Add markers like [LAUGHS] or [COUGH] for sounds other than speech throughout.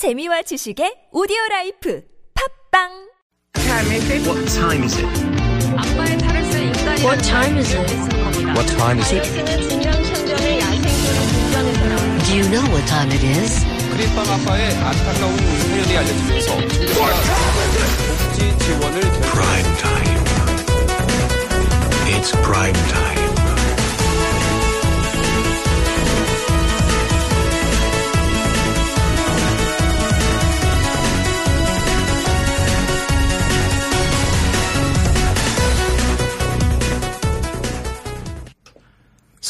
재미와 지식의 오디오 라이프 팝빵 What time is it? 아빠의 탈을 쓴 인간이 What time is it? What time is it? 는 나온 Do you know what time it is? 크림빵 아빠의 안타까운 우연이 알려지면서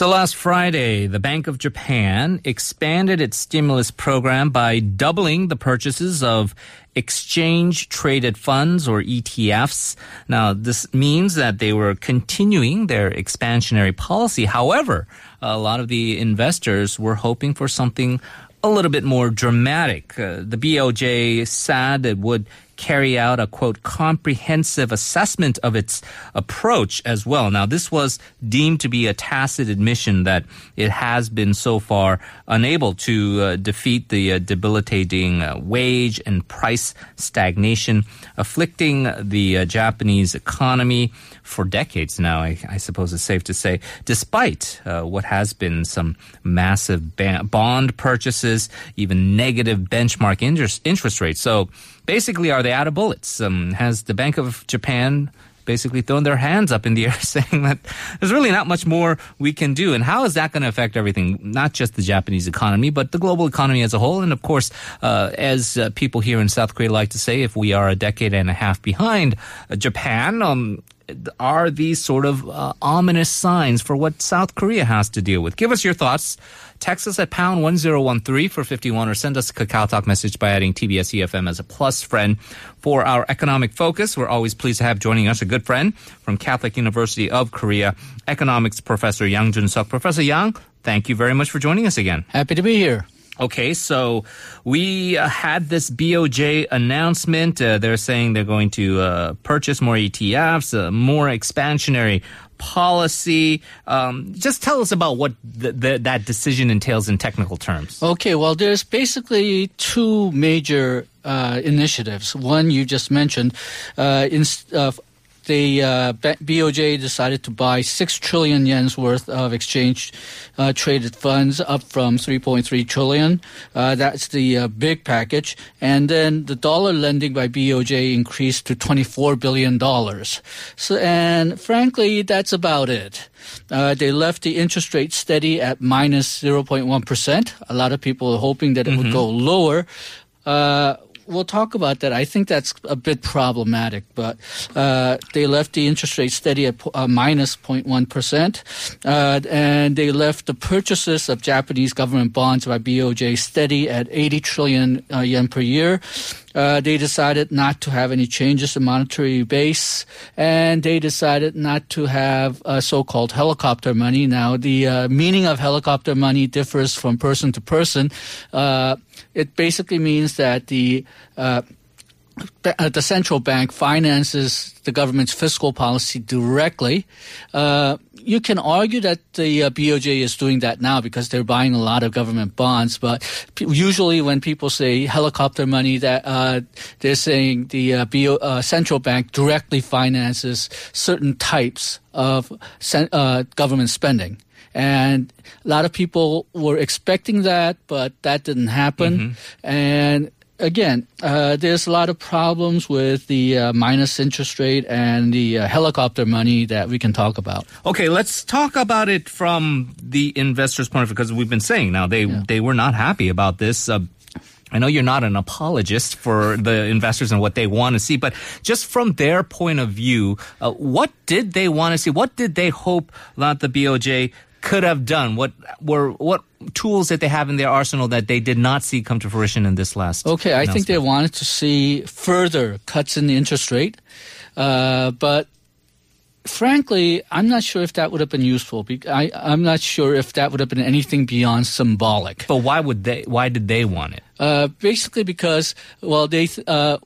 So last Friday, the Bank of Japan expanded its stimulus program by doubling the purchases of exchange traded funds or ETFs. Now, this means that they were continuing their expansionary policy. However, a lot of the investors were hoping for something a little bit more dramatic. Uh, the BOJ said it would carry out a quote comprehensive assessment of its approach as well. Now, this was deemed to be a tacit admission that it has been so far unable to uh, defeat the uh, debilitating uh, wage and price stagnation afflicting the uh, Japanese economy for decades now. I, I suppose it's safe to say, despite uh, what has been some massive bond purchases, even negative benchmark interest, interest rates. So basically, are they out of bullets? Um, has the Bank of Japan basically thrown their hands up in the air [LAUGHS] saying that there's really not much more we can do? And how is that going to affect everything, not just the Japanese economy, but the global economy as a whole? And of course, uh, as uh, people here in South Korea like to say, if we are a decade and a half behind uh, Japan, um, are these sort of uh, ominous signs for what South Korea has to deal with? Give us your thoughts. Text us at pound 1013 for 51 or send us a Kakao Talk message by adding TBS EFM as a plus friend. For our economic focus, we're always pleased to have joining us a good friend from Catholic University of Korea, economics professor Yang Jun-suk. Professor Yang, thank you very much for joining us again. Happy to be here. Okay, so we uh, had this BOJ announcement. Uh, they're saying they're going to uh, purchase more ETFs, uh, more expansionary policy. Um, just tell us about what th- th- that decision entails in technical terms. Okay, well, there's basically two major uh, initiatives. One you just mentioned. Uh, in, uh, the uh, BOJ decided to buy 6 trillion yen's worth of exchange uh, traded funds, up from 3.3 trillion. Uh, that's the uh, big package. And then the dollar lending by BOJ increased to $24 billion. So, and frankly, that's about it. Uh, they left the interest rate steady at minus 0.1. A lot of people are hoping that it would go lower. We'll talk about that. I think that's a bit problematic, but uh, they left the interest rate steady at uh, minus 0.1%, uh, and they left the purchases of Japanese government bonds by BOJ steady at 80 trillion uh, yen per year. Uh, they decided not to have any changes in monetary base, and they decided not to have uh, so-called helicopter money. Now, the uh, meaning of helicopter money differs from person to person. Uh, it basically means that the uh, the central bank finances the government's fiscal policy directly. Uh, you can argue that the uh, BOJ is doing that now because they're buying a lot of government bonds. But p- usually, when people say helicopter money, that uh, they're saying the uh, BO, uh, central bank directly finances certain types of uh, government spending. And a lot of people were expecting that, but that didn't happen. And again, uh, there's a lot of problems with the uh, minus interest rate and the uh, helicopter money that we can talk about. Okay, let's talk about it from the investor's point of view because we've been saying now they they were not happy about this. Uh, I know you're not an apologist for the investors and what they want to see, but just from their point of view, uh, what did they want to see? What did they hope that the BOJ could have done? What were what tools that they have in their arsenal that they did not see come to fruition in this last? Okay, I think they wanted to see further cuts in the interest rate, uh, but frankly, I'm not sure if that would have been useful. I, I'm not sure if that would have been anything beyond symbolic. But why would they? Why did they want it? Uh, basically, because well, they th- uh,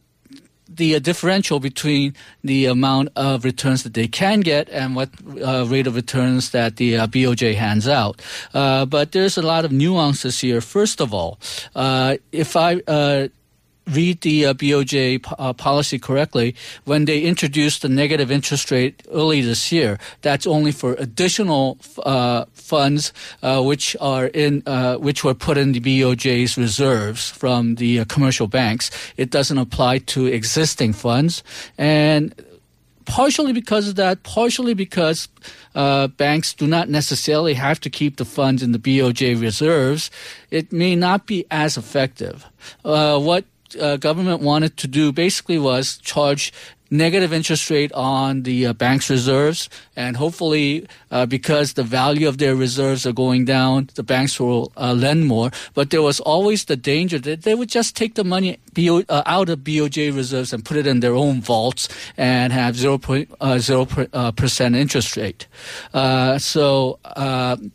the uh, differential between the amount of returns that they can get and what uh, rate of returns that the uh, BOJ hands out. Uh, but there's a lot of nuances here. First of all, uh, if I uh, read the uh, BOJ uh, policy correctly, when they introduced the negative interest rate early this year, that's only for additional uh, funds uh, which are in uh, which were put in the BOJ's reserves from the uh, commercial banks. It doesn't apply to existing funds and. Partially because of that, partially because uh, banks do not necessarily have to keep the funds in the BOJ reserves, it may not be as effective. Uh, what uh, government wanted to do basically was charge negative interest rate on the uh, bank's reserves, and hopefully, uh, because the value of their reserves are going down, the banks will uh, lend more. But there was always the danger that they would just take the money BO, uh, out of BOJ reserves and put it in their own vaults and have zero point uh, zero per, uh, percent interest rate. So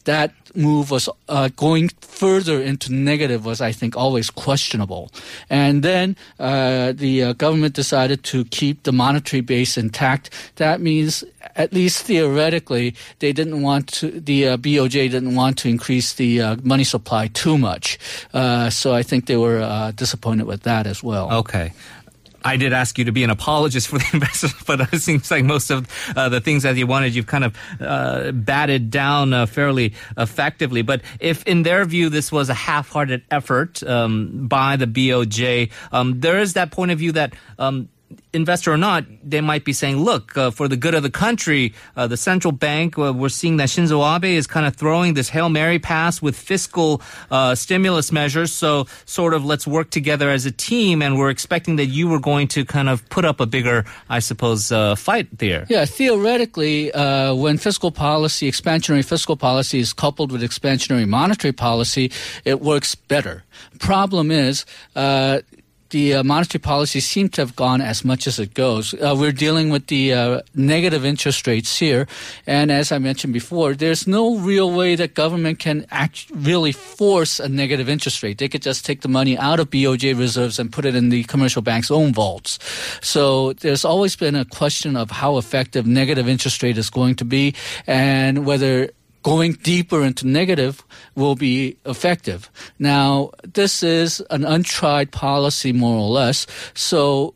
that move was uh, going further into negative was I think always questionable. And then uh, the uh, government decided to keep the monetary base intact. That means at least theoretically they didn't want to the uh, BOJ didn't want to increase the uh, money supply too much. Uh, so I think they were uh, disappointed with that as well. Okay. I did ask you to be an apologist for the [LAUGHS] investors, but it seems like most of uh, the things that you wanted, you've kind of uh, batted down uh, fairly effectively. But if, in their view, this was a half-hearted effort um, by the BOJ, um, there is that point of view that. Um, investor or not, they might be saying, look, uh, for the good of the country, uh, the central bank, uh, we're seeing that Shinzo Abe is kind of throwing this Hail Mary pass with fiscal uh, stimulus measures. So, sort of, let's work together as a team. And we're expecting that you were going to kind of put up a bigger, I suppose, uh, fight there. Yeah, theoretically, uh, when fiscal policy, expansionary fiscal policy is coupled with expansionary monetary policy, it works better. Problem is, the uh, monetary policy seems to have gone as much as it goes. Uh, we're dealing with the uh, negative interest rates here, and as I mentioned before, there's no real way that government can act really force a negative interest rate. They could just take the money out of BOJ reserves and put it in the commercial bank's own vaults. So there's always been a question of how effective negative interest rate is going to be, and whether going deeper into negative will be effective. Now, this is an untried policy, more or less. So,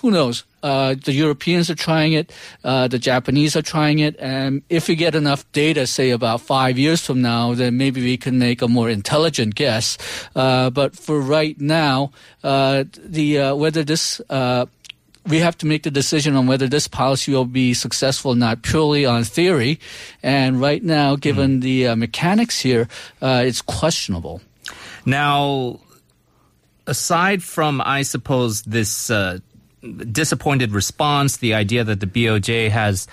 who knows? Uh, the Europeans are trying it, uh, the Japanese are trying it, and if we get enough data, say about five years from now, then maybe we can make a more intelligent guess. Uh, but for right now, uh, the uh, whether this uh, we have to make the decision on whether this policy will be successful, not purely on theory. And right now, given the uh, mechanics here, uh, it's questionable. Now, aside from, I suppose, this uh, disappointed response, the idea that the BOJ has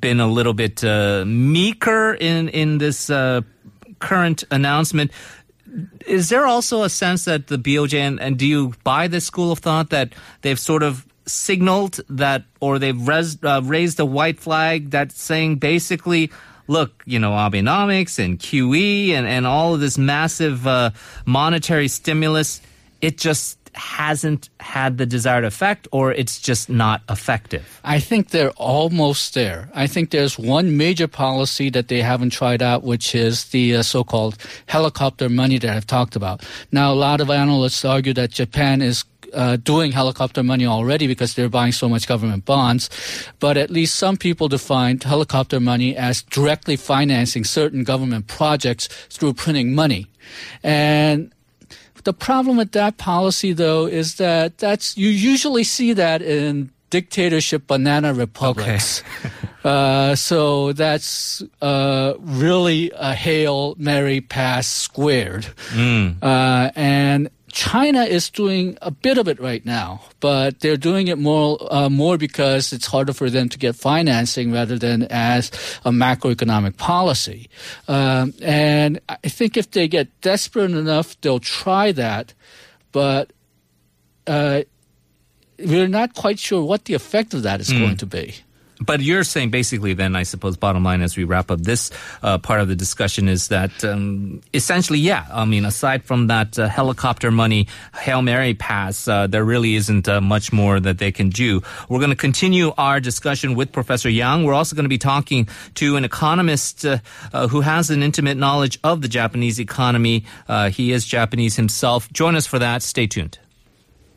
been a little bit uh, meeker in in this uh, current announcement. Is there also a sense that the BOJ and, and do you buy this school of thought that they've sort of signaled that, or they've res, uh, raised a white flag that's saying basically, look, you know, Abenomics and QE and, and all of this massive uh, monetary stimulus, it just hasn't had the desired effect or it's just not effective? I think they're almost there. I think there's one major policy that they haven't tried out, which is the uh, so-called helicopter money that I've talked about. Now, a lot of analysts argue that Japan is uh, doing helicopter money already because they're buying so much government bonds. But at least some people define helicopter money as directly financing certain government projects through printing money. And the problem with that policy, though, is that that's you usually see that in dictatorship banana republics. [LAUGHS] uh, so that's uh, really a hail mary pass squared, uh, and. China is doing a bit of it right now, but they're doing it more uh, more because it's harder for them to get financing rather than as a macroeconomic policy. Um, and I think if they get desperate enough, they'll try that. But uh, we're not quite sure what the effect of that is going to be. But you're saying basically, then I suppose, bottom line as we wrap up this uh, part of the discussion is that um, essentially, yeah, I mean, aside from that uh, helicopter money, Hail Mary pass, uh, there really isn't uh, much more that they can do. We're going to continue our discussion with Professor Yang. We're also going to be talking to an economist uh, uh, who has an intimate knowledge of the Japanese economy. He is Japanese himself. Join us for that. Stay tuned.